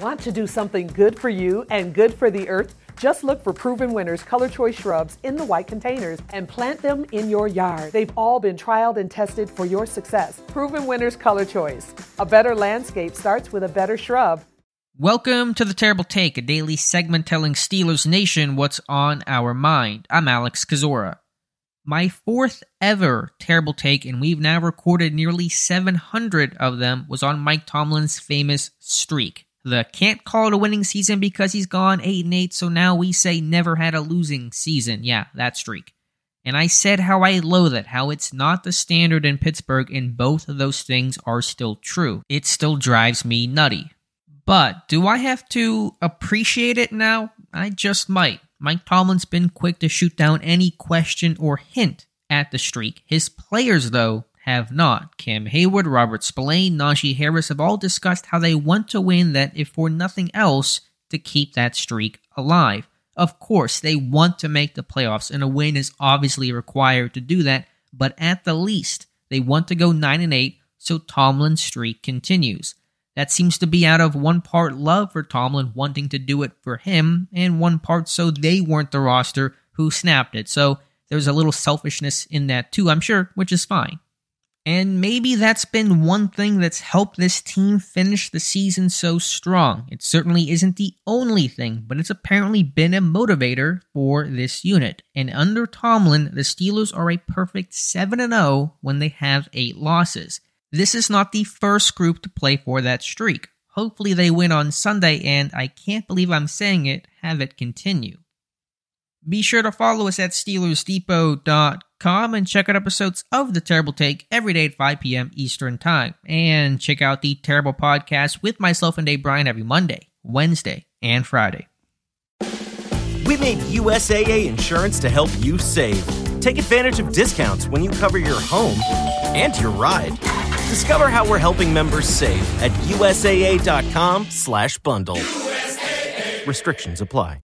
Want to do something good for you and good for the earth? Just look for Proven Winners Color Choice shrubs in the white containers and plant them in your yard. They've all been trialed and tested for your success. Proven Winners Color Choice. A better landscape starts with a better shrub. Welcome to The Terrible Take, a daily segment telling Steelers Nation what's on our mind. I'm Alex Kozora. My fourth ever Terrible Take, and we've now recorded nearly 700 of them, was on Mike Tomlin's famous streak. The can't call it a winning season because he's gone 8 and 8, so now we say never had a losing season. Yeah, that streak. And I said how I loathe it, how it's not the standard in Pittsburgh, and both of those things are still true. It still drives me nutty. But do I have to appreciate it now? I just might. Mike Tomlin's been quick to shoot down any question or hint at the streak. His players, though, have not. Cam Heyward, Robert Spillane, Najee Harris have all discussed how they want to win that, if for nothing else, to keep that streak alive. Of course, they want to make the playoffs, and a win is obviously required to do that, but at the least, they want to go 9 and 8 so Tomlin's streak continues. That seems to be out of one part love for Tomlin wanting to do it for him, and one part so they weren't the roster who snapped it. So there's a little selfishness in that too, I'm sure, which is fine. And maybe that's been one thing that's helped this team finish the season so strong. It certainly isn't the only thing, but it's apparently been a motivator for this unit. And under Tomlin, the Steelers are a perfect 7 0 when they have 8 losses. This is not the first group to play for that streak. Hopefully, they win on Sunday, and I can't believe I'm saying it, have it continue. Be sure to follow us at SteelersDepot.com and check out episodes of The Terrible Take every day at 5 p.m. Eastern Time. And check out The Terrible Podcast with myself and Dave Bryan every Monday, Wednesday, and Friday. We made USAA insurance to help you save. Take advantage of discounts when you cover your home and your ride. Discover how we're helping members save at USAA.com slash bundle. Restrictions apply.